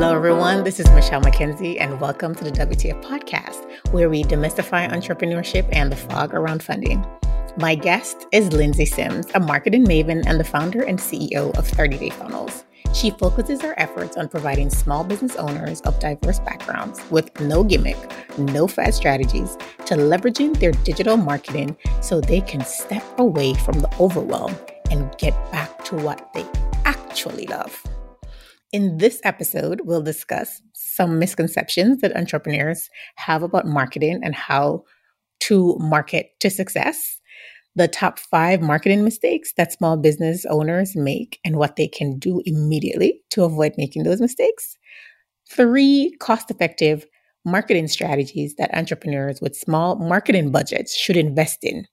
Hello, everyone. This is Michelle McKenzie, and welcome to the WTF podcast, where we demystify entrepreneurship and the fog around funding. My guest is Lindsay Sims, a marketing maven and the founder and CEO of 30 Day Funnels. She focuses her efforts on providing small business owners of diverse backgrounds with no gimmick, no fad strategies to leveraging their digital marketing so they can step away from the overwhelm and get back to what they actually love. In this episode, we'll discuss some misconceptions that entrepreneurs have about marketing and how to market to success the top five marketing mistakes that small business owners make and what they can do immediately to avoid making those mistakes. Three cost effective marketing strategies that entrepreneurs with small marketing budgets should invest in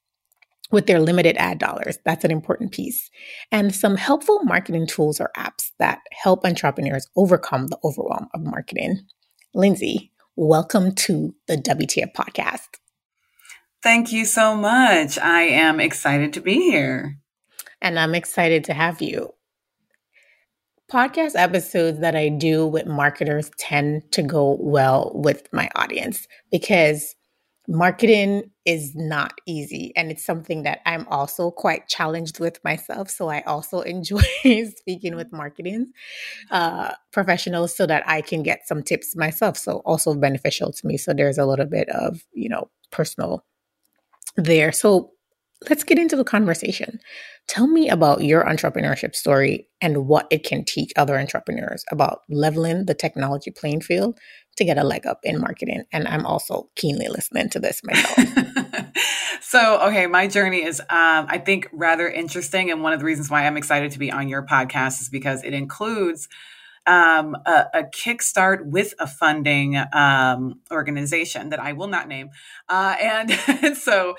with their limited ad dollars. That's an important piece. And some helpful marketing tools or apps that help entrepreneurs overcome the overwhelm of marketing. Lindsay, welcome to the WTF podcast. Thank you so much. I am excited to be here. And I'm excited to have you. Podcast episodes that I do with marketers tend to go well with my audience because marketing is not easy and it's something that I'm also quite challenged with myself. So I also enjoy speaking with marketing uh, professionals so that I can get some tips myself. So also beneficial to me. So there's a little bit of, you know, personal there. So let's get into the conversation. Tell me about your entrepreneurship story and what it can teach other entrepreneurs about leveling the technology playing field to get a leg up in marketing. And I'm also keenly listening to this myself. so, okay, my journey is, um, I think, rather interesting. And one of the reasons why I'm excited to be on your podcast is because it includes um, a, a, kickstart with a funding um, organization that I will not name. Uh, and so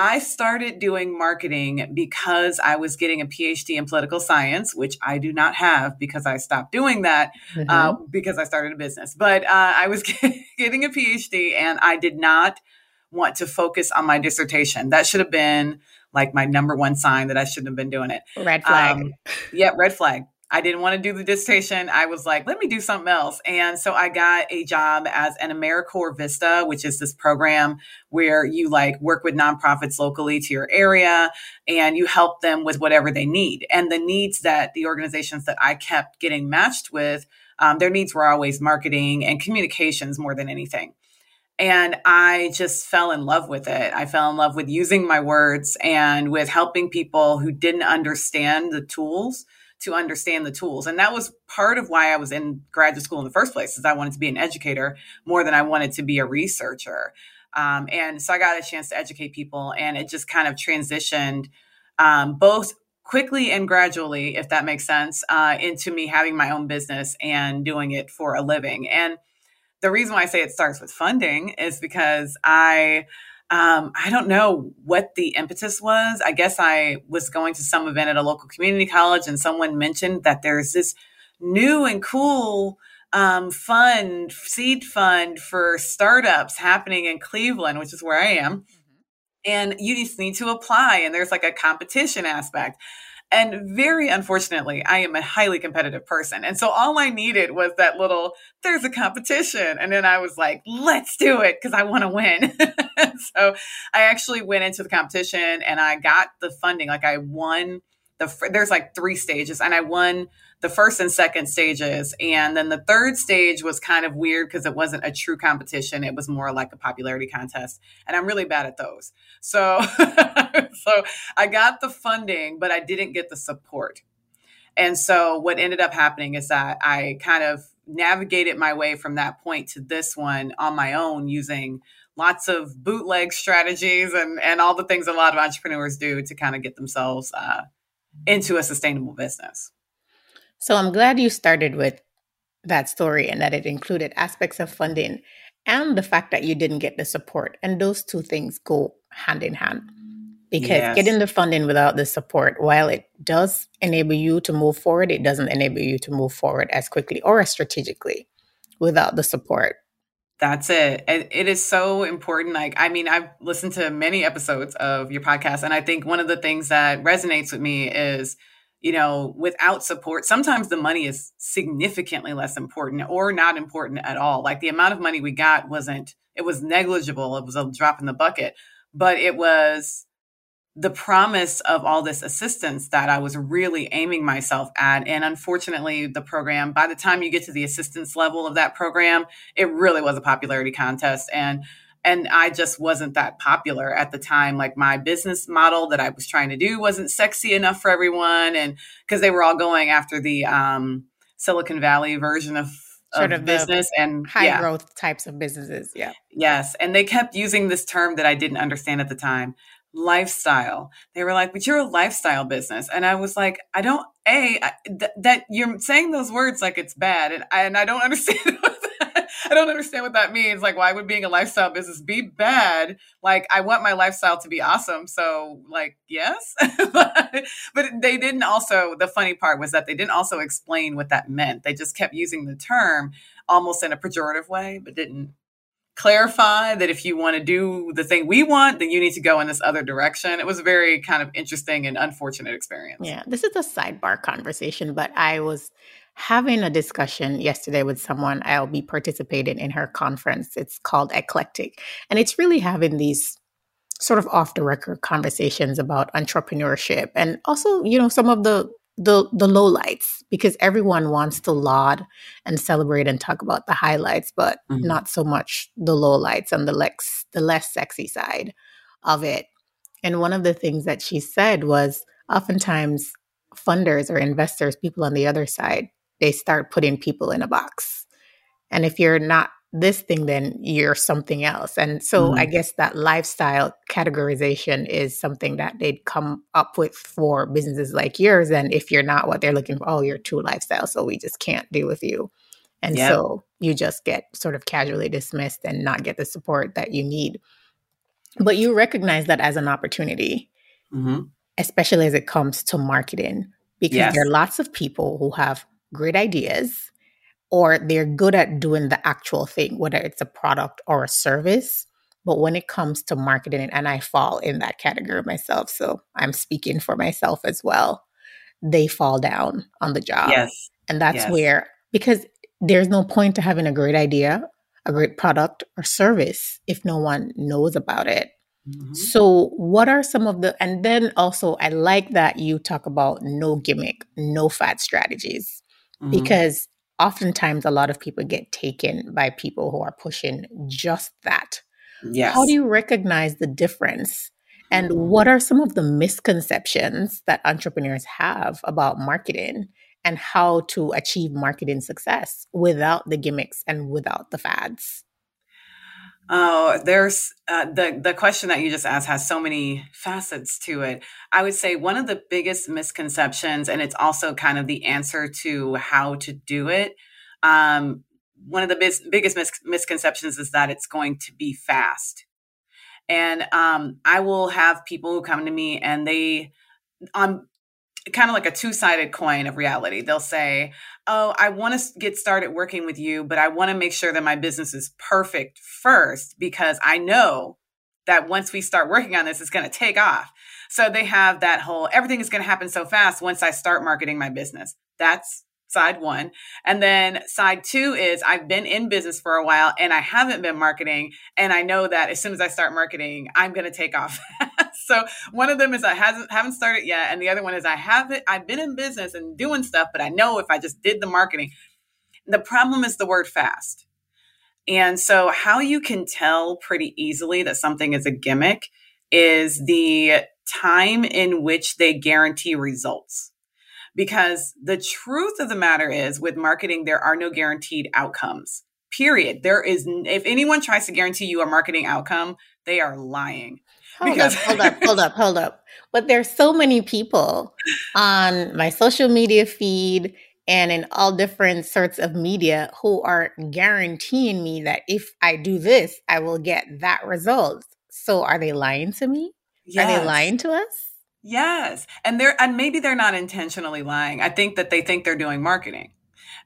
I started doing marketing because I was getting a PhD in political science, which I do not have because I stopped doing that uh, mm-hmm. uh, because I started a business. But uh, I was getting a PhD and I did not want to focus on my dissertation. That should have been like my number one sign that I shouldn't have been doing it. Red flag. Um, yeah, red flag. I didn't want to do the dissertation. I was like, let me do something else. And so I got a job as an AmeriCorps Vista, which is this program where you like work with nonprofits locally to your area and you help them with whatever they need. And the needs that the organizations that I kept getting matched with, um, their needs were always marketing and communications more than anything. And I just fell in love with it. I fell in love with using my words and with helping people who didn't understand the tools to understand the tools. And that was part of why I was in graduate school in the first place, is I wanted to be an educator more than I wanted to be a researcher. Um, and so I got a chance to educate people, and it just kind of transitioned um, both quickly and gradually, if that makes sense, uh, into me having my own business and doing it for a living. And the reason why I say it starts with funding is because I um, I don't know what the impetus was. I guess I was going to some event at a local community college and someone mentioned that there's this new and cool um, fund, seed fund for startups happening in Cleveland, which is where I am. Mm-hmm. And you just need to apply, and there's like a competition aspect. And very unfortunately, I am a highly competitive person. And so all I needed was that little, there's a competition. And then I was like, let's do it because I want to win. so I actually went into the competition and I got the funding. Like I won the, there's like three stages and I won the first and second stages. And then the third stage was kind of weird because it wasn't a true competition. It was more like a popularity contest. And I'm really bad at those. So, so I got the funding, but I didn't get the support. And so what ended up happening is that I kind of navigated my way from that point to this one on my own using lots of bootleg strategies and, and all the things a lot of entrepreneurs do to kind of get themselves uh, into a sustainable business. So I'm glad you started with that story and that it included aspects of funding and the fact that you didn't get the support. And those two things go hand in hand. Because yes. getting the funding without the support, while it does enable you to move forward, it doesn't enable you to move forward as quickly or as strategically without the support. That's it. It is so important. Like, I mean, I've listened to many episodes of your podcast, and I think one of the things that resonates with me is you know, without support, sometimes the money is significantly less important or not important at all. Like the amount of money we got wasn't, it was negligible. It was a drop in the bucket, but it was the promise of all this assistance that I was really aiming myself at. And unfortunately, the program, by the time you get to the assistance level of that program, it really was a popularity contest. And and I just wasn't that popular at the time. Like my business model that I was trying to do wasn't sexy enough for everyone, and because they were all going after the um, Silicon Valley version of sort of, of business and high yeah. growth types of businesses. Yeah. Yes, and they kept using this term that I didn't understand at the time. Lifestyle. They were like, "But you're a lifestyle business," and I was like, "I don't a I, th- that you're saying those words like it's bad, and I, and I don't understand I don't understand what that means. Like, why would being a lifestyle business be bad? Like, I want my lifestyle to be awesome. So, like, yes. but, they didn't also, the funny part was that they didn't also explain what that meant. They just kept using the term almost in a pejorative way, but didn't clarify that if you want to do the thing we want, then you need to go in this other direction. It was a very kind of interesting and unfortunate experience. Yeah, this is a sidebar conversation, but I was having a discussion yesterday with someone I'll be participating in her conference. It's called Eclectic. And it's really having these sort of off the record conversations about entrepreneurship and also, you know, some of the the the lowlights because everyone wants to laud and celebrate and talk about the highlights, but mm-hmm. not so much the lowlights and the less the less sexy side of it. And one of the things that she said was oftentimes funders or investors, people on the other side, they start putting people in a box. And if you're not this thing, then you're something else. And so mm-hmm. I guess that lifestyle categorization is something that they'd come up with for businesses like yours. And if you're not what they're looking for, oh, you're too lifestyle. So we just can't deal with you. And so you just get sort of casually dismissed and not get the support that you need. But you recognize that as an opportunity, mm-hmm. especially as it comes to marketing, because yes. there are lots of people who have great ideas or they're good at doing the actual thing, whether it's a product or a service. But when it comes to marketing, and I fall in that category myself, so I'm speaking for myself as well, they fall down on the job. Yes. And that's yes. where, because there's no point to having a great idea, a great product or service if no one knows about it. Mm-hmm. So, what are some of the, and then also, I like that you talk about no gimmick, no fat strategies mm-hmm. because oftentimes a lot of people get taken by people who are pushing just that. Yes. How do you recognize the difference? And mm. what are some of the misconceptions that entrepreneurs have about marketing and how to achieve marketing success without the gimmicks and without the fads? Oh, there's uh, the the question that you just asked has so many facets to it. I would say one of the biggest misconceptions, and it's also kind of the answer to how to do it. Um, one of the bis- biggest mis- misconceptions is that it's going to be fast, and um, I will have people who come to me and they on kind of like a two-sided coin of reality. They'll say, "Oh, I want to get started working with you, but I want to make sure that my business is perfect first because I know that once we start working on this it's going to take off." So they have that whole everything is going to happen so fast once I start marketing my business. That's side one. And then side two is I've been in business for a while and I haven't been marketing. And I know that as soon as I start marketing, I'm going to take off. so one of them is I hasn't, haven't started yet. And the other one is I haven't, I've been in business and doing stuff, but I know if I just did the marketing, the problem is the word fast. And so how you can tell pretty easily that something is a gimmick is the time in which they guarantee results because the truth of the matter is with marketing, there are no guaranteed outcomes. Period. There is, if anyone tries to guarantee you a marketing outcome, they are lying. Hold because- up, hold up, hold up, hold up. But there's so many people on my social media feed and in all different sorts of media who are guaranteeing me that if I do this, I will get that result. So are they lying to me? Yes. Are they lying to us? Yes. And they're and maybe they're not intentionally lying. I think that they think they're doing marketing.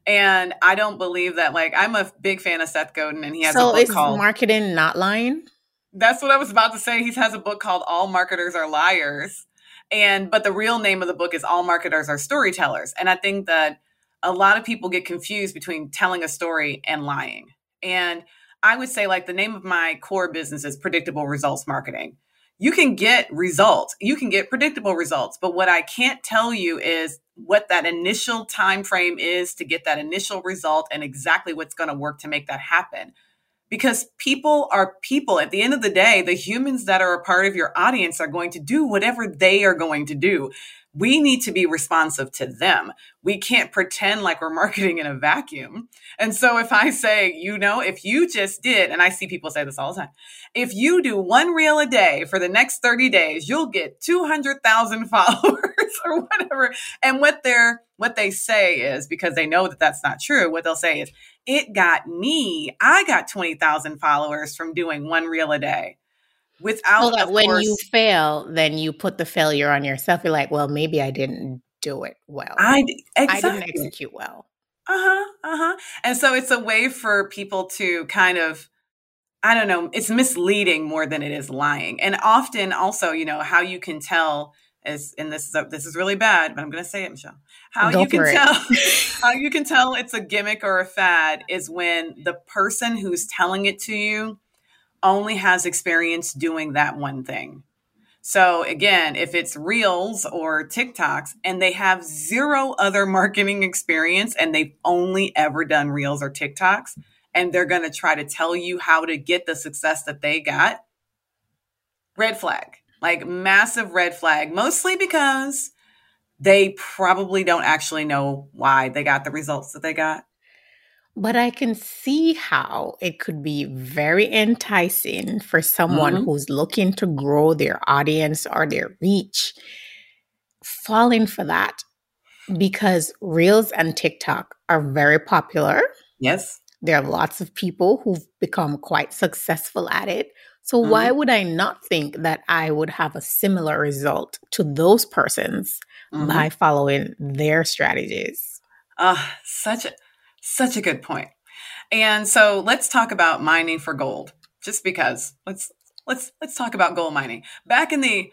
And I don't believe that like I'm a big fan of Seth Godin and he has so a book is called Marketing Not Lying. That's what I was about to say. He has a book called All Marketers Are Liars. And but the real name of the book is All Marketers Are Storytellers. And I think that a lot of people get confused between telling a story and lying. And I would say like the name of my core business is predictable results marketing. You can get results. You can get predictable results, but what I can't tell you is what that initial time frame is to get that initial result and exactly what's going to work to make that happen because people are people. At the end of the day, the humans that are a part of your audience are going to do whatever they are going to do. We need to be responsive to them. We can't pretend like we're marketing in a vacuum. And so if I say, you know, if you just did, and I see people say this all the time, if you do one reel a day for the next 30 days, you'll get 200,000 followers or whatever. And what they're, what they say is because they know that that's not true. What they'll say is, it got me, I got 20,000 followers from doing one reel a day without. So that when course, you fail, then you put the failure on yourself. You're like, well, maybe I didn't do it well. I, exactly. I didn't execute well. Uh huh. Uh huh. And so it's a way for people to kind of, I don't know, it's misleading more than it is lying. And often also, you know, how you can tell is, and this is a, this is really bad, but I'm going to say it, Michelle. How Go you can it. tell how you can tell it's a gimmick or a fad is when the person who's telling it to you only has experience doing that one thing. So again, if it's Reels or TikToks and they have zero other marketing experience and they've only ever done Reels or TikToks and they're going to try to tell you how to get the success that they got, red flag like massive red flag, mostly because they probably don't actually know why they got the results that they got. But I can see how it could be very enticing for someone mm-hmm. who's looking to grow their audience or their reach, falling for that because Reels and TikTok are very popular. Yes. There are lots of people who've become quite successful at it so mm-hmm. why would I not think that I would have a similar result to those persons mm-hmm. by following their strategies? Ah, uh, such a such a good point. And so let's talk about mining for gold. Just because. Let's let's let's talk about gold mining. Back in the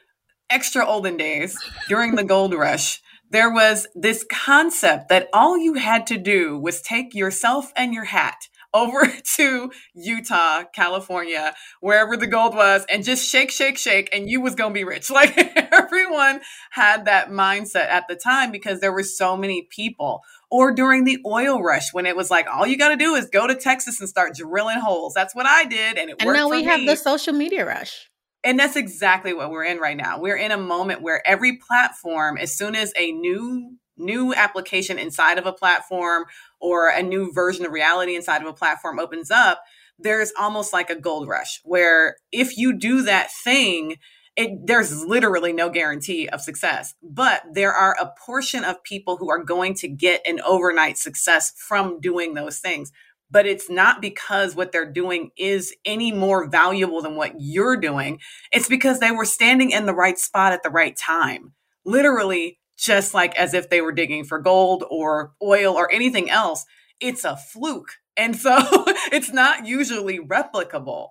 extra olden days during the gold rush, there was this concept that all you had to do was take yourself and your hat over to Utah, California, wherever the gold was, and just shake, shake, shake, and you was gonna be rich. Like everyone had that mindset at the time because there were so many people. Or during the oil rush, when it was like all you got to do is go to Texas and start drilling holes. That's what I did, and it and now we me. have the social media rush. And that's exactly what we're in right now. We're in a moment where every platform, as soon as a new new application inside of a platform or a new version of reality inside of a platform opens up, there's almost like a gold rush where if you do that thing, it, there's literally no guarantee of success, but there are a portion of people who are going to get an overnight success from doing those things. But it's not because what they're doing is any more valuable than what you're doing. It's because they were standing in the right spot at the right time. Literally, just like as if they were digging for gold or oil or anything else. It's a fluke. And so it's not usually replicable.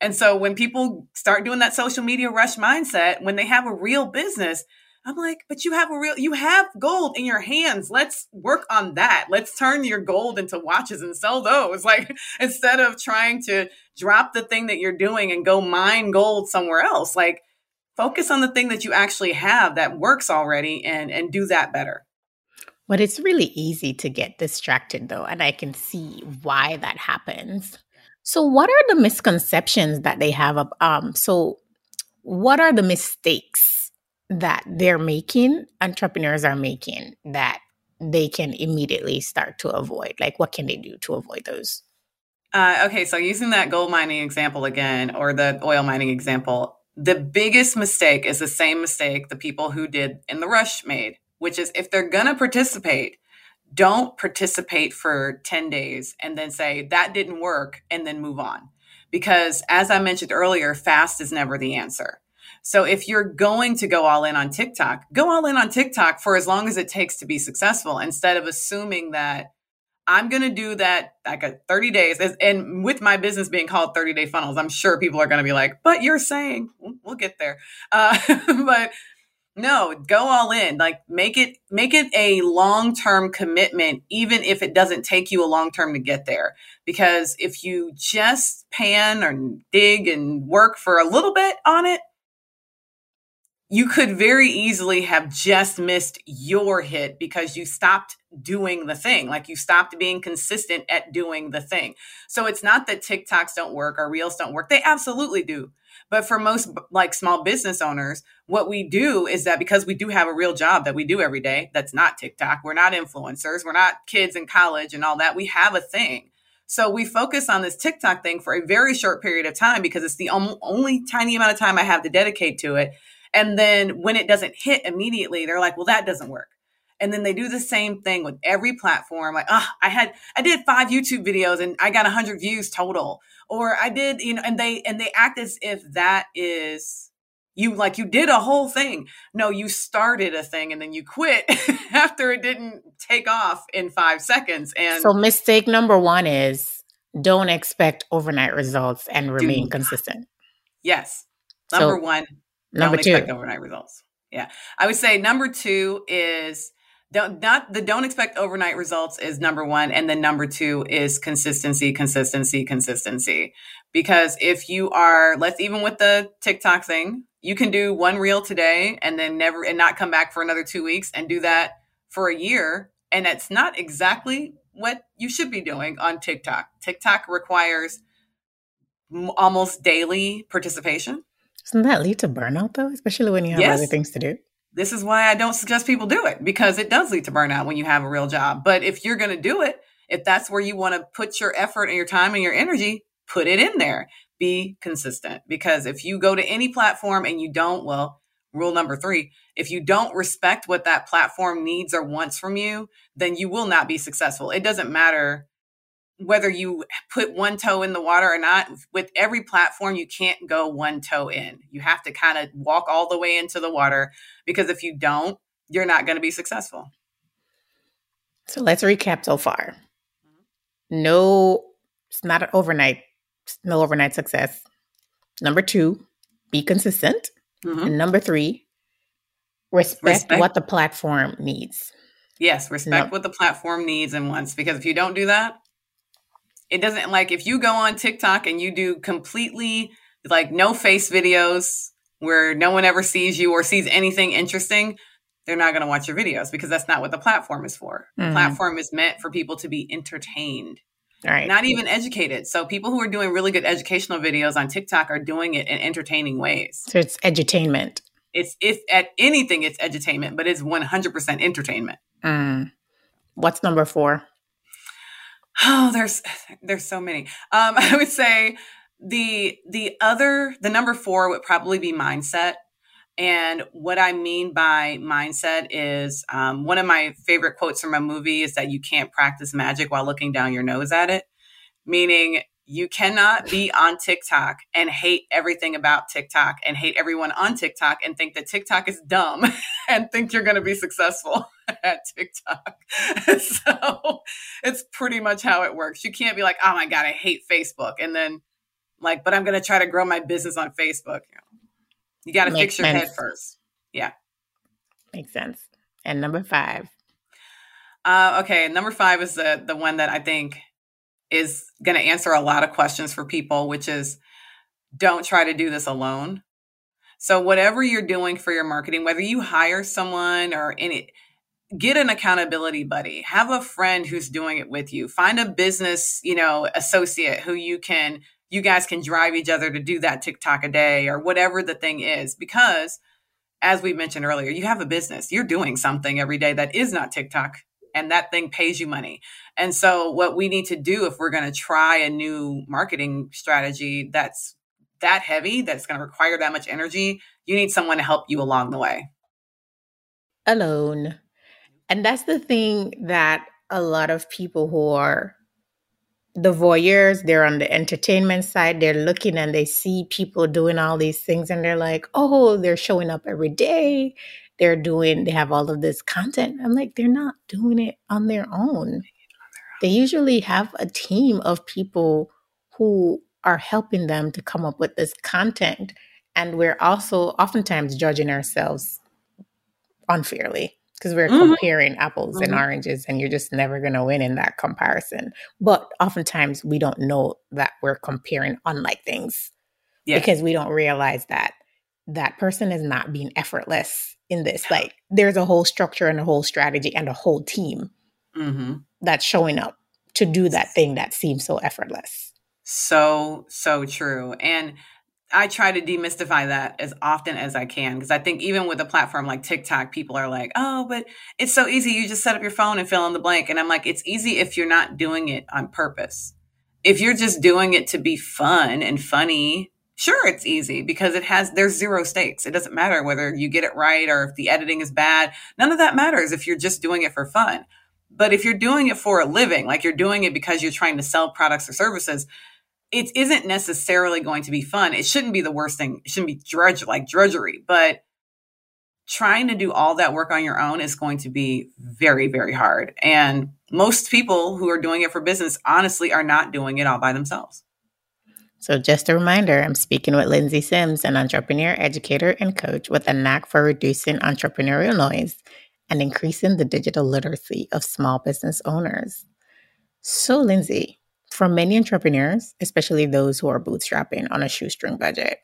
And so when people start doing that social media rush mindset, when they have a real business, I'm like, but you have a real, you have gold in your hands. Let's work on that. Let's turn your gold into watches and sell those. Like instead of trying to drop the thing that you're doing and go mine gold somewhere else. Like focus on the thing that you actually have that works already and and do that better but it's really easy to get distracted though and i can see why that happens so what are the misconceptions that they have of um so what are the mistakes that they're making entrepreneurs are making that they can immediately start to avoid? Like what can they do to avoid those? Uh, okay so using that gold mining example again or the oil mining example the biggest mistake is the same mistake the people who did in the rush made, which is if they're going to participate, don't participate for 10 days and then say that didn't work and then move on. Because as I mentioned earlier, fast is never the answer. So if you're going to go all in on TikTok, go all in on TikTok for as long as it takes to be successful instead of assuming that I'm going to do that like a 30 days. And with my business being called 30 day funnels, I'm sure people are going to be like, but you're saying we'll get there. Uh, but No, go all in. Like make it make it a long-term commitment even if it doesn't take you a long term to get there. Because if you just pan or dig and work for a little bit on it, you could very easily have just missed your hit because you stopped doing the thing. Like you stopped being consistent at doing the thing. So it's not that TikToks don't work or Reels don't work. They absolutely do. But for most like small business owners, what we do is that because we do have a real job that we do every day, that's not TikTok. We're not influencers. We're not kids in college and all that. We have a thing. So we focus on this TikTok thing for a very short period of time because it's the only tiny amount of time I have to dedicate to it. And then when it doesn't hit immediately, they're like, well, that doesn't work. And then they do the same thing with every platform. Like, oh, I had, I did five YouTube videos and I got a hundred views total. Or I did, you know, and they, and they act as if that is you like you did a whole thing. No, you started a thing and then you quit after it didn't take off in five seconds. And so mistake number one is don't expect overnight results and remain consistent. Yes. Number so, one, Number don't two. expect overnight results. Yeah. I would say number two is don't not the don't expect overnight results is number one. And then number two is consistency, consistency, consistency. Because if you are, let's even with the TikTok thing, you can do one reel today and then never and not come back for another two weeks and do that for a year. And that's not exactly what you should be doing on TikTok. TikTok requires almost daily participation. Doesn't that lead to burnout though, especially when you have yes. other things to do? This is why I don't suggest people do it because it does lead to burnout when you have a real job. But if you're going to do it, if that's where you want to put your effort and your time and your energy, put it in there. Be consistent because if you go to any platform and you don't, well, rule number three, if you don't respect what that platform needs or wants from you, then you will not be successful. It doesn't matter whether you put one toe in the water or not, with every platform, you can't go one toe in. You have to kind of walk all the way into the water because if you don't, you're not going to be successful. So let's recap so far. No, it's not an overnight, no overnight success. Number two, be consistent. Mm-hmm. And number three, respect, respect, what the platform needs. Yes, respect no. what the platform needs and wants. Because if you don't do that, it doesn't like if you go on TikTok and you do completely like no face videos where no one ever sees you or sees anything interesting, they're not going to watch your videos because that's not what the platform is for. Mm-hmm. The platform is meant for people to be entertained. Right. Not even educated. So people who are doing really good educational videos on TikTok are doing it in entertaining ways. So it's edutainment. It's if at anything it's edutainment, but it's 100% entertainment. Mm. What's number 4? Oh, there's there's so many. Um, I would say the the other the number four would probably be mindset. And what I mean by mindset is um, one of my favorite quotes from a movie is that you can't practice magic while looking down your nose at it. Meaning, you cannot be on TikTok and hate everything about TikTok and hate everyone on TikTok and think that TikTok is dumb and think you're going to be successful at TikTok. so it's pretty much how it works. You can't be like, oh my God, I hate Facebook. And then, like, but I'm going to try to grow my business on Facebook. You, got to fix your sense. head first. Yeah. Makes sense. And number five. Uh, okay. Number five is the, the one that I think is going to answer a lot of questions for people, which is don't try to do this alone. So, whatever you're doing for your marketing, whether you hire someone or any, get an accountability buddy, have a friend who's doing it with you, find a business, you know, associate who you can, you guys can drive each other to do that TikTok a day or whatever the thing is. Because as we mentioned earlier, you have a business, you're doing something every day that is not TikTok and that thing pays you money. And so, what we need to do if we're going to try a new marketing strategy that's that heavy, that's going to require that much energy, you need someone to help you along the way. Alone. And that's the thing that a lot of people who are the voyeurs, they're on the entertainment side, they're looking and they see people doing all these things and they're like, oh, they're showing up every day they're doing, they have all of this content. I'm like, they're not doing it on their own. They usually have a team of people who are helping them to come up with this content. And we're also oftentimes judging ourselves unfairly because we're mm-hmm. comparing apples mm-hmm. and oranges and you're just never going to win in that comparison. But oftentimes we don't know that we're comparing unlike things yes. because we don't realize that that person is not being effortless in this. Like there's a whole structure and a whole strategy and a whole team mm-hmm. That's showing up to do that thing that seems so effortless. So, so true. And I try to demystify that as often as I can because I think even with a platform like TikTok, people are like, oh, but it's so easy. You just set up your phone and fill in the blank. And I'm like, it's easy if you're not doing it on purpose. If you're just doing it to be fun and funny, sure, it's easy because it has, there's zero stakes. It doesn't matter whether you get it right or if the editing is bad. None of that matters if you're just doing it for fun. But if you're doing it for a living, like you're doing it because you're trying to sell products or services, it isn't necessarily going to be fun. It shouldn't be the worst thing. It shouldn't be drudge like drudgery, but trying to do all that work on your own is going to be very, very hard. And most people who are doing it for business honestly are not doing it all by themselves. So, just a reminder I'm speaking with Lindsay Sims, an entrepreneur, educator, and coach with a knack for reducing entrepreneurial noise and increasing the digital literacy of small business owners. So, Lindsay, for many entrepreneurs, especially those who are bootstrapping on a shoestring budget,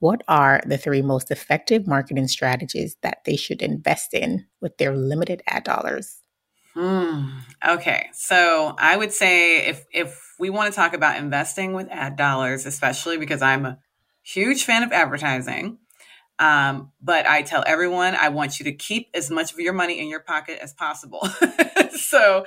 what are the three most effective marketing strategies that they should invest in with their limited ad dollars? Hmm. Okay, so I would say if if we want to talk about investing with ad dollars, especially because I'm a huge fan of advertising, um, but I tell everyone I want you to keep as much of your money in your pocket as possible. so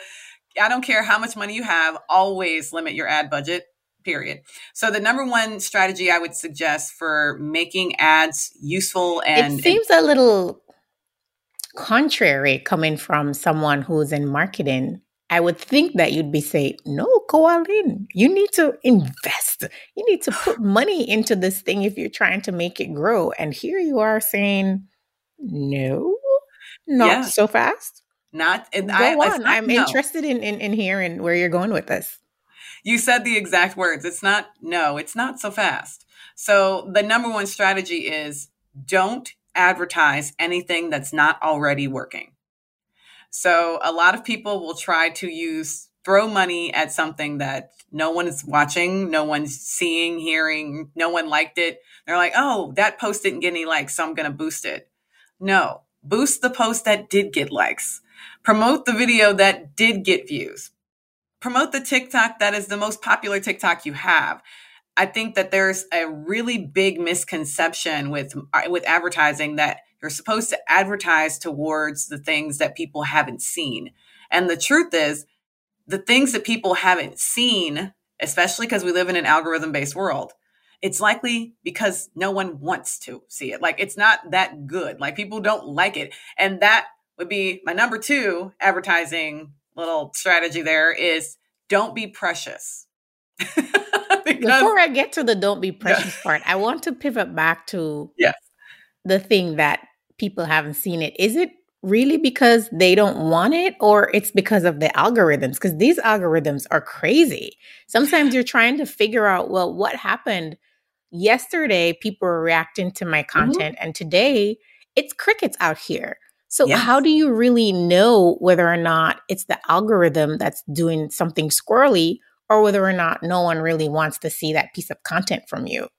I don't care how much money you have, always limit your ad budget, period. So the number one strategy I would suggest for making ads useful and It seems a little contrary coming from someone who's in marketing. I would think that you'd be saying, no, go all in. You need to invest. You need to put money into this thing if you're trying to make it grow. And here you are saying, no, not yeah. so fast. Not and Go I, on. I, I'm no. interested in, in in hearing where you're going with this. You said the exact words. It's not no, it's not so fast. So the number one strategy is don't advertise anything that's not already working. So a lot of people will try to use throw money at something that no one is watching, no one's seeing, hearing, no one liked it. They're like, "Oh, that post didn't get any likes, so I'm going to boost it." No, boost the post that did get likes. Promote the video that did get views. Promote the TikTok that is the most popular TikTok you have. I think that there's a really big misconception with uh, with advertising that you're supposed to advertise towards the things that people haven't seen. And the truth is, the things that people haven't seen, especially because we live in an algorithm based world, it's likely because no one wants to see it. Like it's not that good. Like people don't like it. And that would be my number two advertising little strategy there is don't be precious. Before I get to the don't be precious yeah. part, I want to pivot back to yes. The thing that people haven't seen it. Is it really because they don't want it or it's because of the algorithms? Because these algorithms are crazy. Sometimes you're trying to figure out, well, what happened yesterday? People were reacting to my mm-hmm. content, mm-hmm. and today it's crickets out here. So, yes. how do you really know whether or not it's the algorithm that's doing something squirrely or whether or not no one really wants to see that piece of content from you?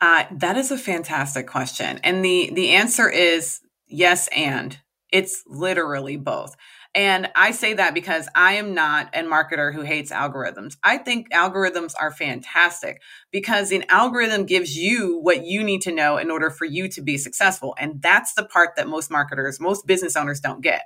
Uh, that is a fantastic question. And the, the answer is yes, and it's literally both. And I say that because I am not a marketer who hates algorithms. I think algorithms are fantastic because an algorithm gives you what you need to know in order for you to be successful. And that's the part that most marketers, most business owners don't get.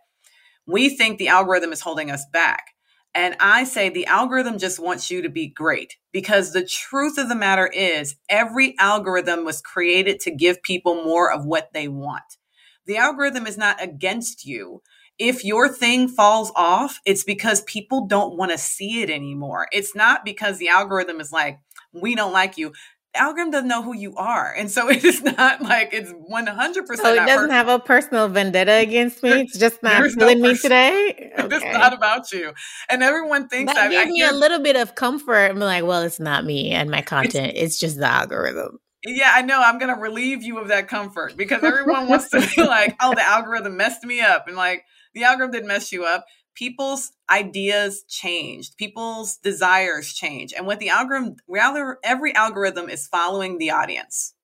We think the algorithm is holding us back. And I say the algorithm just wants you to be great because the truth of the matter is every algorithm was created to give people more of what they want. The algorithm is not against you if your thing falls off, it's because people don't want to see it anymore. It's not because the algorithm is like, we don't like you. Algorithm doesn't know who you are. And so it is not like it's 100%. So it doesn't have a personal vendetta against me. It's just not feeling no me today. Okay. It's not about you. And everyone thinks that. That me a little bit of comfort. I'm like, well, it's not me and my content. It's, it's just the algorithm. Yeah, I know. I'm going to relieve you of that comfort because everyone wants to be like, oh, the algorithm messed me up. And like, the algorithm didn't mess you up. People's ideas changed, people's desires change. And what the algorithm, rather every algorithm is following the audience.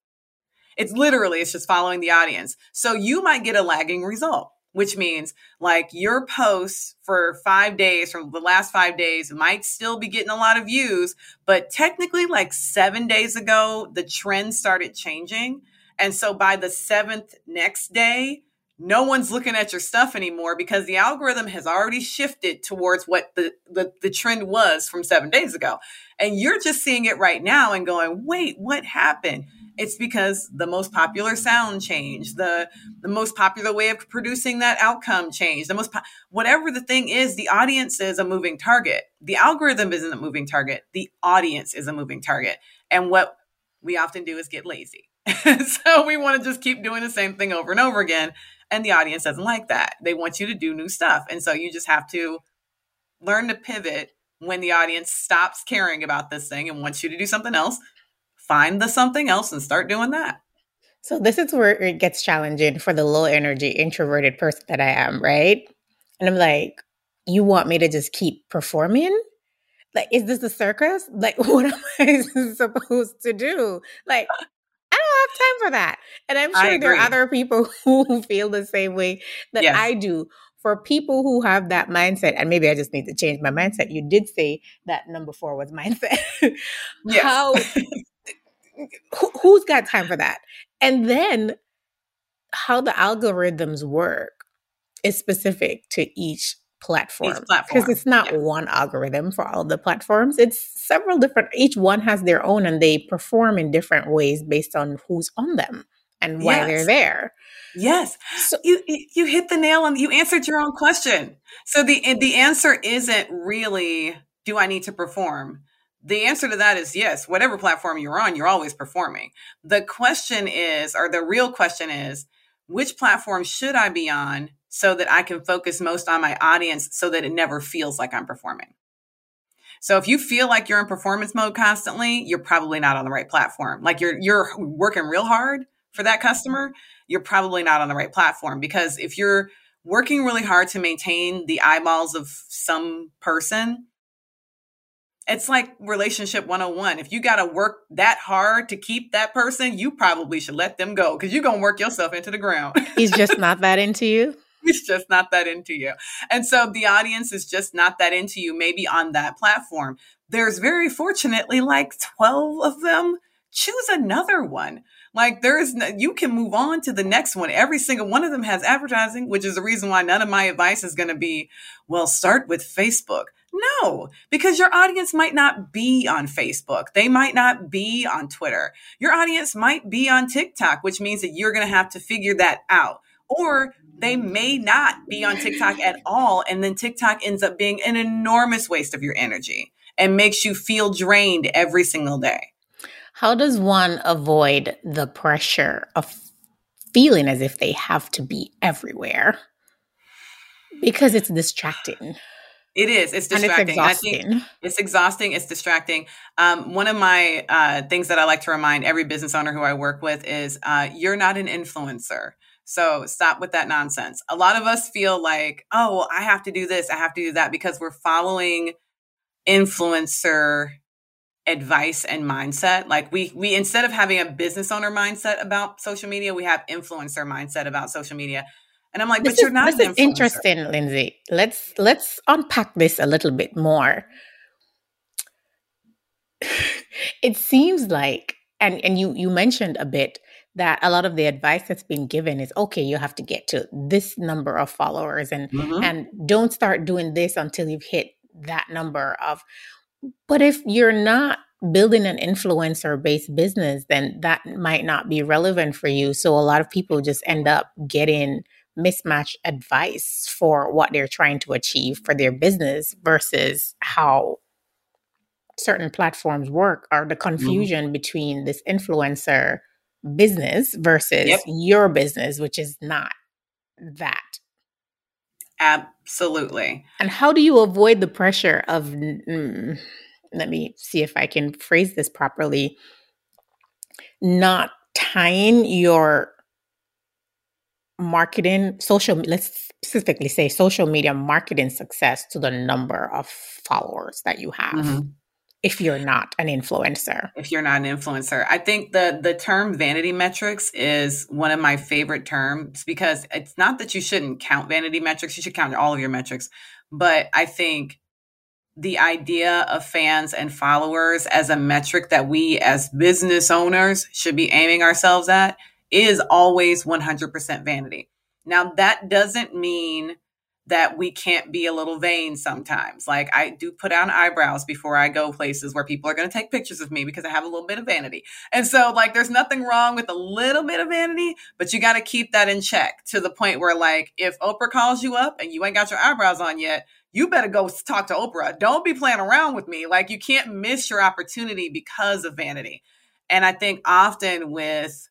It's literally, it's just following the audience. So you might get a lagging result which means like your posts for five days from the last five days might still be getting a lot of views, but technically, like seven days ago, the trend started changing. And so by the seventh next day, no one's looking at your stuff anymore because the algorithm has already shifted towards what the, the, the trend was from seven days ago. And you're just seeing it right now and going, wait, what happened? It's because the most popular sound changed, the the most popular way of producing that outcome changed. The most po- whatever the thing is, the audience is a moving target. The algorithm isn't a moving target. The audience is a moving target. And what we often do is get lazy. so we want to just keep doing the same thing over and over again. And the audience doesn't like that. They want you to do new stuff. And so you just have to learn to pivot when the audience stops caring about this thing and wants you to do something else find the something else and start doing that. So this is where it gets challenging for the low energy introverted person that I am, right? And I'm like, you want me to just keep performing? Like, is this a circus? Like, what am I supposed to do? Like, have time for that. And I'm sure there are other people who feel the same way that yes. I do. For people who have that mindset, and maybe I just need to change my mindset. You did say that number four was mindset. yes. How who, who's got time for that? And then how the algorithms work is specific to each platform because it's not yeah. one algorithm for all the platforms it's several different each one has their own and they perform in different ways based on who's on them and why yes. they're there yes so you you hit the nail on you answered your own question so the the answer isn't really do i need to perform the answer to that is yes. Whatever platform you're on, you're always performing. The question is, or the real question is, which platform should I be on so that I can focus most on my audience so that it never feels like I'm performing? So if you feel like you're in performance mode constantly, you're probably not on the right platform. Like you're you're working real hard for that customer, you're probably not on the right platform because if you're working really hard to maintain the eyeballs of some person, it's like relationship 101. If you got to work that hard to keep that person, you probably should let them go because you're going to work yourself into the ground. He's just not that into you. He's just not that into you. And so the audience is just not that into you, maybe on that platform. There's very fortunately like 12 of them. Choose another one. Like there is, no, you can move on to the next one. Every single one of them has advertising, which is the reason why none of my advice is going to be, well, start with Facebook no, because your audience might not be on Facebook. They might not be on Twitter. Your audience might be on TikTok, which means that you're going to have to figure that out. Or they may not be on TikTok at all. And then TikTok ends up being an enormous waste of your energy and makes you feel drained every single day. How does one avoid the pressure of feeling as if they have to be everywhere? Because it's distracting. It is. It's distracting. It's exhausting. it's exhausting. It's distracting. Um, one of my uh, things that I like to remind every business owner who I work with is uh, you're not an influencer. So stop with that nonsense. A lot of us feel like, oh, well, I have to do this, I have to do that because we're following influencer advice and mindset. Like we we instead of having a business owner mindset about social media, we have influencer mindset about social media. And I'm like, this but is, you're not. This is interesting, Lindsay. Let's let's unpack this a little bit more. it seems like, and and you you mentioned a bit that a lot of the advice that's been given is okay you have to get to this number of followers and mm-hmm. and don't start doing this until you've hit that number of but if you're not building an influencer based business then that might not be relevant for you so a lot of people just end up getting mismatch advice for what they're trying to achieve for their business versus how certain platforms work or the mm-hmm. confusion mm-hmm. between this influencer business versus yep. your business which is not that absolutely and how do you avoid the pressure of mm, let me see if i can phrase this properly not tying your marketing social let's specifically say social media marketing success to the number of followers that you have mm-hmm. If you're not an influencer if you're not an influencer i think the the term vanity metrics is one of my favorite terms because it's not that you shouldn't count vanity metrics you should count all of your metrics but i think the idea of fans and followers as a metric that we as business owners should be aiming ourselves at is always 100% vanity. Now, that doesn't mean that we can't be a little vain sometimes. Like I do put on eyebrows before I go places where people are going to take pictures of me because I have a little bit of vanity. And so like there's nothing wrong with a little bit of vanity, but you got to keep that in check to the point where like if Oprah calls you up and you ain't got your eyebrows on yet, you better go talk to Oprah. Don't be playing around with me. Like you can't miss your opportunity because of vanity. And I think often with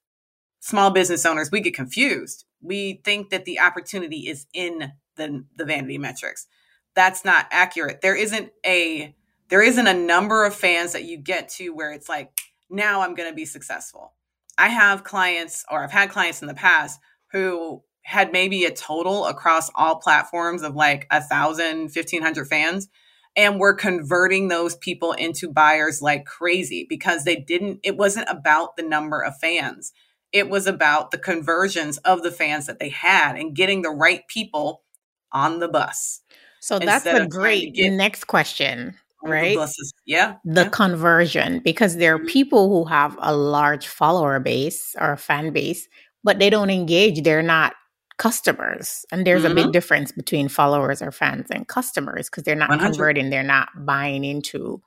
small business owners, we get confused. We think that the opportunity is in the, the vanity metrics. That's not accurate. There isn't a there isn't a number of fans that you get to where it's like, now I'm going to be successful. I have clients or I've had clients in the past who had maybe a total across all platforms of like a thousand, fifteen hundred fans. And we're converting those people into buyers like crazy because they didn't, it wasn't about the number of fans it was about the conversions of the fans that they had and getting the right people on the bus. So that's a great next question, right? Yeah. The yeah. conversion, because there are mm-hmm. people who have a large follower base or a fan base, but they don't engage. They're not customers. And there's mm-hmm. a big mm-hmm. difference between followers or fans and customers because they're not 100. converting, they're not buying into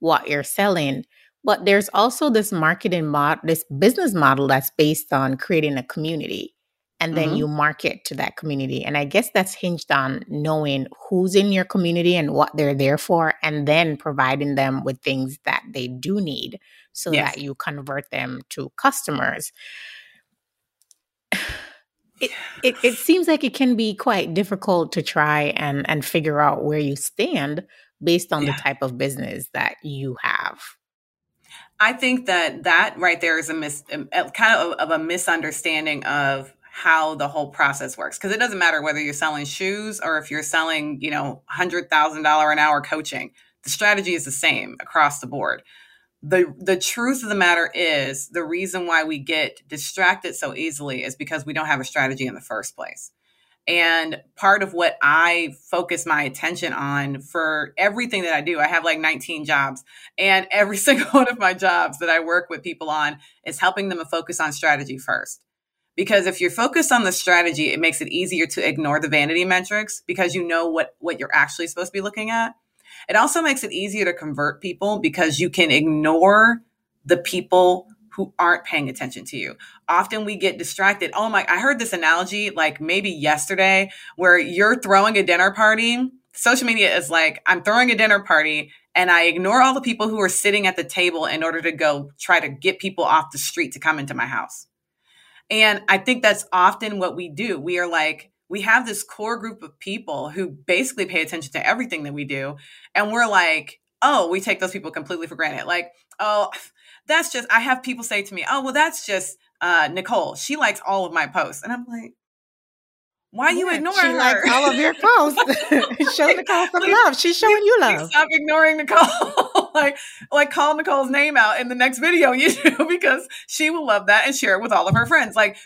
what you're selling. But there's also this marketing mod, this business model that's based on creating a community and then mm-hmm. you market to that community. And I guess that's hinged on knowing who's in your community and what they're there for, and then providing them with things that they do need so yes. that you convert them to customers. It, it, it seems like it can be quite difficult to try and, and figure out where you stand based on yeah. the type of business that you have. I think that that right there is a mis, a, kind of, of a misunderstanding of how the whole process works because it doesn't matter whether you're selling shoes or if you're selling you know $100000 an hour coaching the strategy is the same across the board the the truth of the matter is the reason why we get distracted so easily is because we don't have a strategy in the first place and part of what I focus my attention on for everything that I do, I have like 19 jobs. And every single one of my jobs that I work with people on is helping them focus on strategy first. Because if you're focused on the strategy, it makes it easier to ignore the vanity metrics because you know what, what you're actually supposed to be looking at. It also makes it easier to convert people because you can ignore the people who aren't paying attention to you. Often we get distracted. Oh my, I heard this analogy like maybe yesterday where you're throwing a dinner party. Social media is like, I'm throwing a dinner party and I ignore all the people who are sitting at the table in order to go try to get people off the street to come into my house. And I think that's often what we do. We are like, we have this core group of people who basically pay attention to everything that we do. And we're like, oh, we take those people completely for granted. Like, oh, that's just, I have people say to me, oh, well, that's just uh, Nicole. She likes all of my posts. And I'm like, why yeah, you ignoring she her? likes all of your posts. Show Nicole some love. She's showing you love. Stop ignoring Nicole. like, like call Nicole's name out in the next video you do because she will love that and share it with all of her friends. Like,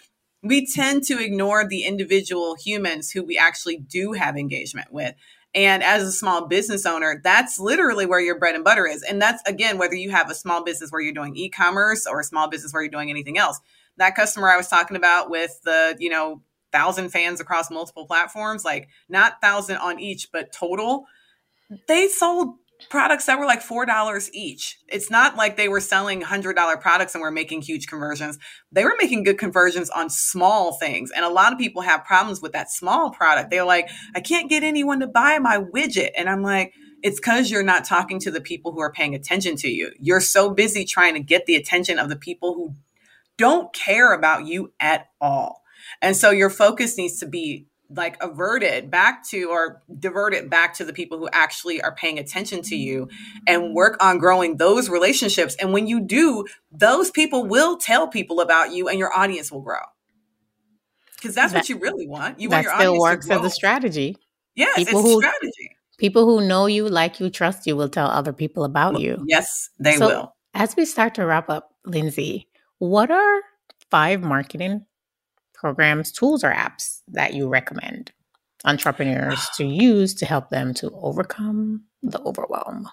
we tend to ignore the individual humans who we actually do have engagement with. And as a small business owner, that's literally where your bread and butter is. And that's again, whether you have a small business where you're doing e commerce or a small business where you're doing anything else. That customer I was talking about with the, you know, thousand fans across multiple platforms, like not thousand on each, but total, they sold products that were like $4 each. It's not like they were selling $100 products and were making huge conversions. They were making good conversions on small things. And a lot of people have problems with that small product. They're like, I can't get anyone to buy my widget. And I'm like, it's because you're not talking to the people who are paying attention to you. You're so busy trying to get the attention of the people who don't care about you at all. And so your focus needs to be like averted back to or diverted back to the people who actually are paying attention to you and work on growing those relationships. And when you do those people will tell people about you and your audience will grow. Because that's that, what you really want. You want your still works as a strategy. Yes people it's who, strategy. people who know you like you trust you will tell other people about you. yes they so, will. as we start to wrap up lindsay what are five marketing programs, tools, or apps that you recommend entrepreneurs to use to help them to overcome the overwhelm?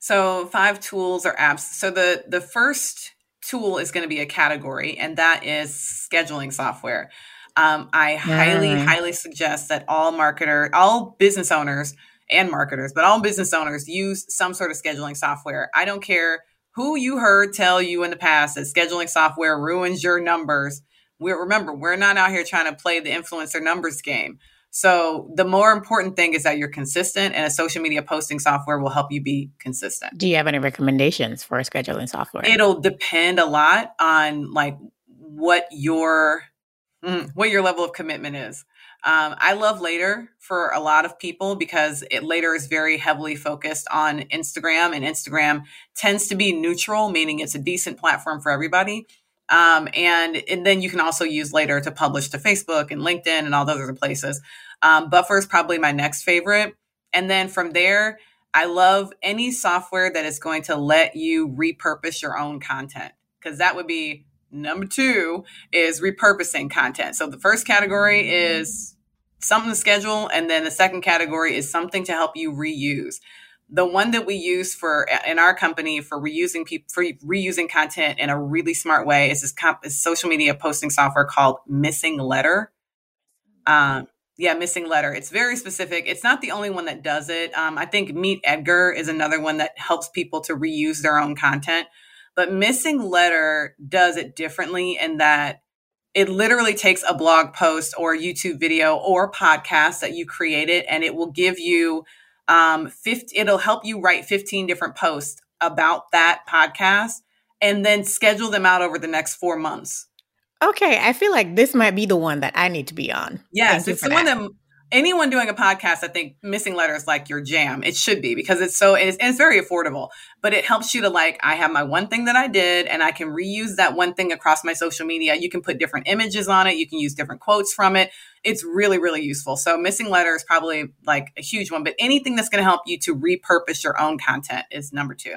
So, five tools or apps. So, the the first tool is going to be a category, and that is scheduling software. Um, I highly, mm. highly suggest that all marketer, all business owners and marketers, but all business owners use some sort of scheduling software. I don't care who you heard tell you in the past that scheduling software ruins your numbers we're remember we're not out here trying to play the influencer numbers game. So the more important thing is that you're consistent and a social media posting software will help you be consistent. Do you have any recommendations for a scheduling software? It'll depend a lot on like what your mm, what your level of commitment is. Um, I love Later for a lot of people because it Later is very heavily focused on Instagram, and Instagram tends to be neutral, meaning it's a decent platform for everybody. Um, and, and then you can also use later to publish to Facebook and LinkedIn and all those other places. Um, Buffer is probably my next favorite. And then from there, I love any software that is going to let you repurpose your own content because that would be number two is repurposing content. So the first category is something to schedule. And then the second category is something to help you reuse the one that we use for in our company for reusing people for reusing content in a really smart way is this comp- is social media posting software called Missinglettr. Um, yeah, Missinglettr. It's very specific. It's not the only one that does it. Um, I think MeetEdgar is another one that helps people to reuse their own content. But Missinglettr does it differently in that it literally takes a blog post or YouTube video or podcast that you created and it will give you um, 50, it'll help you write 15 different posts about that podcast and then schedule them out over the next four months. Okay, I feel like this might be the one that I need to be on. Yes, it's the that. one that anyone doing a podcast, I think Missinglettr's like your jam. It should be because it's so it's, it's very affordable, but it helps you to like I have my one thing that I did and I can reuse that one thing across my social media. You can put different images on it, you can use different quotes from it. It's really really useful. So Missinglettr's probably like a huge one, but anything that's going to help you to repurpose your own content is number 2.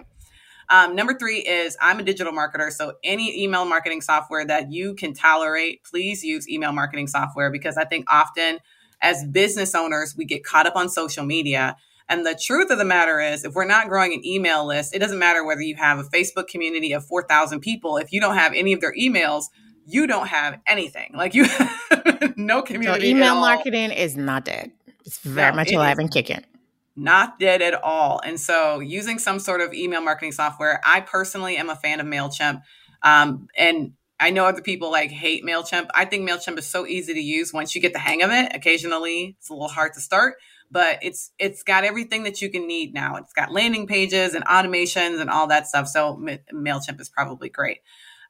Um, number three is I'm a digital marketer. So any email marketing software that you can tolerate, please use email marketing software because I think often as business owners, we get caught up on social media. And the truth of the matter is, if we're not growing an email list, it doesn't matter whether you have a Facebook community of 4,000 people. If you don't have any of their emails, you don't have anything. Like you no community. So email marketing is not dead. It's very no, much alive and kicking. Not dead at all. And so using some sort of email marketing software, I personally am a fan of MailChimp. Um, and I know other people like hate MailChimp. I think MailChimp is so easy to use once you get the hang of it. Occasionally it's a little hard to start, but it's it's got everything that you can need now. It's got landing pages and automations and all that stuff. So MailChimp is probably great.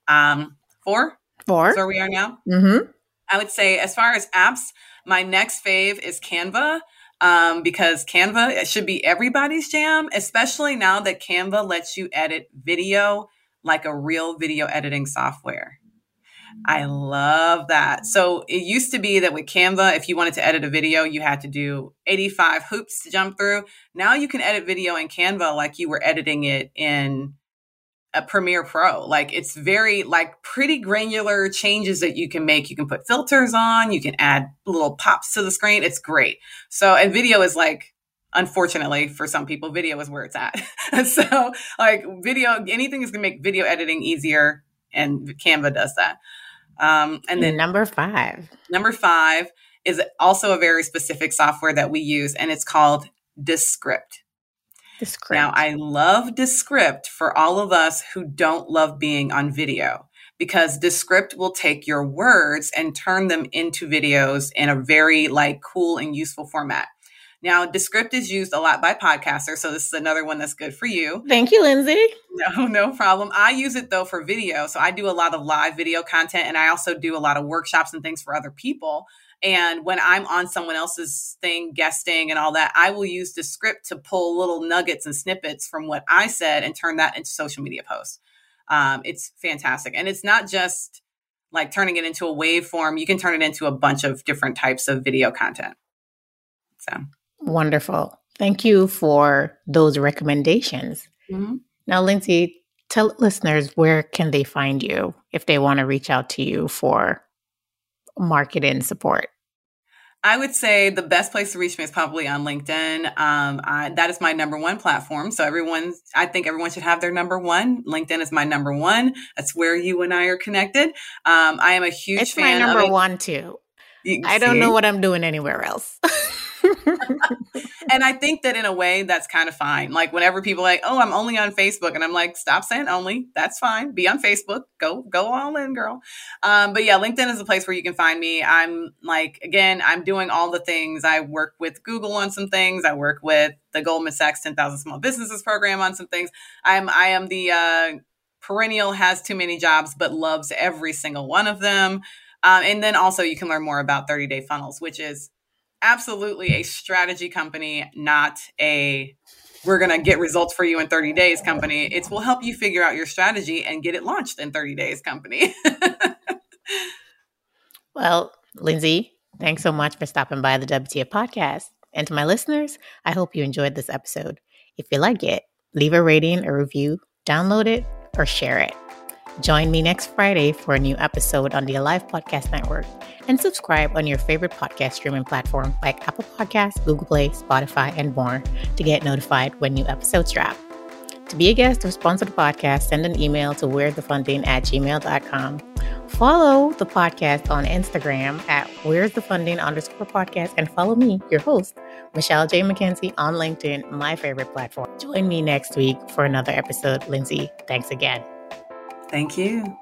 Um, four? Four. So where we are now? Mm-hmm. I would say as far as apps, my next fave is Canva. Um, because Canva should be everybody's jam, especially now that Canva lets you edit video like a real video editing software. I love that. So it used to be that with Canva, if you wanted to edit a video, you had to do 85 hoops to jump through. Now you can edit video in Canva like you were editing it in a Premiere Pro. Like it's very like pretty granular changes that you can make. You can put filters on, you can add little pops to the screen. It's great. So and video is like unfortunately for some people video is where it's at so like video anything is going to make video editing easier and canva does that um, and then number five number five is also a very specific software that we use and it's called descript Descript. Now, I love Descript for all of us who don't love being on video because Descript will take your words and turn them into videos in a very like cool and useful format. Now, Descript is used a lot by podcasters, so this is another one that's good for you. Thank you, Lindsay. No, no problem. I use it though for video. So I do a lot of live video content and I also do a lot of workshops and things for other people. And when I'm on someone else's thing, guesting and all that, I will use Descript to pull little nuggets and snippets from what I said and turn that into social media posts. Um, it's fantastic. And it's not just like turning it into a waveform, you can turn it into a bunch of different types of video content. So wonderful. Thank you for those recommendations. Mm-hmm. Now, Lindsay, tell listeners where can they find you if they want to reach out to you for marketing support? I would say the best place to reach me is probably on LinkedIn. Um, I, that is my number one platform. So everyone, I think everyone should have their number one. LinkedIn is my number one. That's where you and I are connected. Um, I am a huge it's fan. my number one too. I don't know what I'm doing anywhere else. and I think that in a way that's kind of fine. Like whenever people like, "Oh, I'm only on Facebook," and I'm like, "Stop saying only. That's fine. Be on Facebook. Go go all in, girl." Um, but yeah, LinkedIn is a place where you can find me. I'm like, again, I'm doing all the things. I work with Google on some things. I work with the Goldman Sachs 10,000 Small Businesses program on some things. I'm I am the uh, perennial has too many jobs but loves every single one of them. Um, and then also you can learn more about 30 day funnels, which is absolutely a strategy company, not a we're going to get results for you in 30 days company. It will help you figure out your strategy and get it launched in 30 days company. well, Lindsay, thanks so much for stopping by the WTF podcast. And to my listeners, I hope you enjoyed this episode. If you like it, leave a rating, a review, download it, or share it. Join me next Friday for a new episode on the Alive Podcast Network and subscribe on your favorite podcast streaming platform like Apple Podcasts, Google Play, Spotify, and more to get notified when new episodes drop. To be a guest or sponsor the podcast, send an email to where'sthefunding at gmail.com. Follow the podcast on Instagram at where's the funding underscore podcast and follow me, your host, Michelle J. McKenzie on LinkedIn, my favorite platform. Join me next week for another episode. Lindsay, thanks again. Thank you.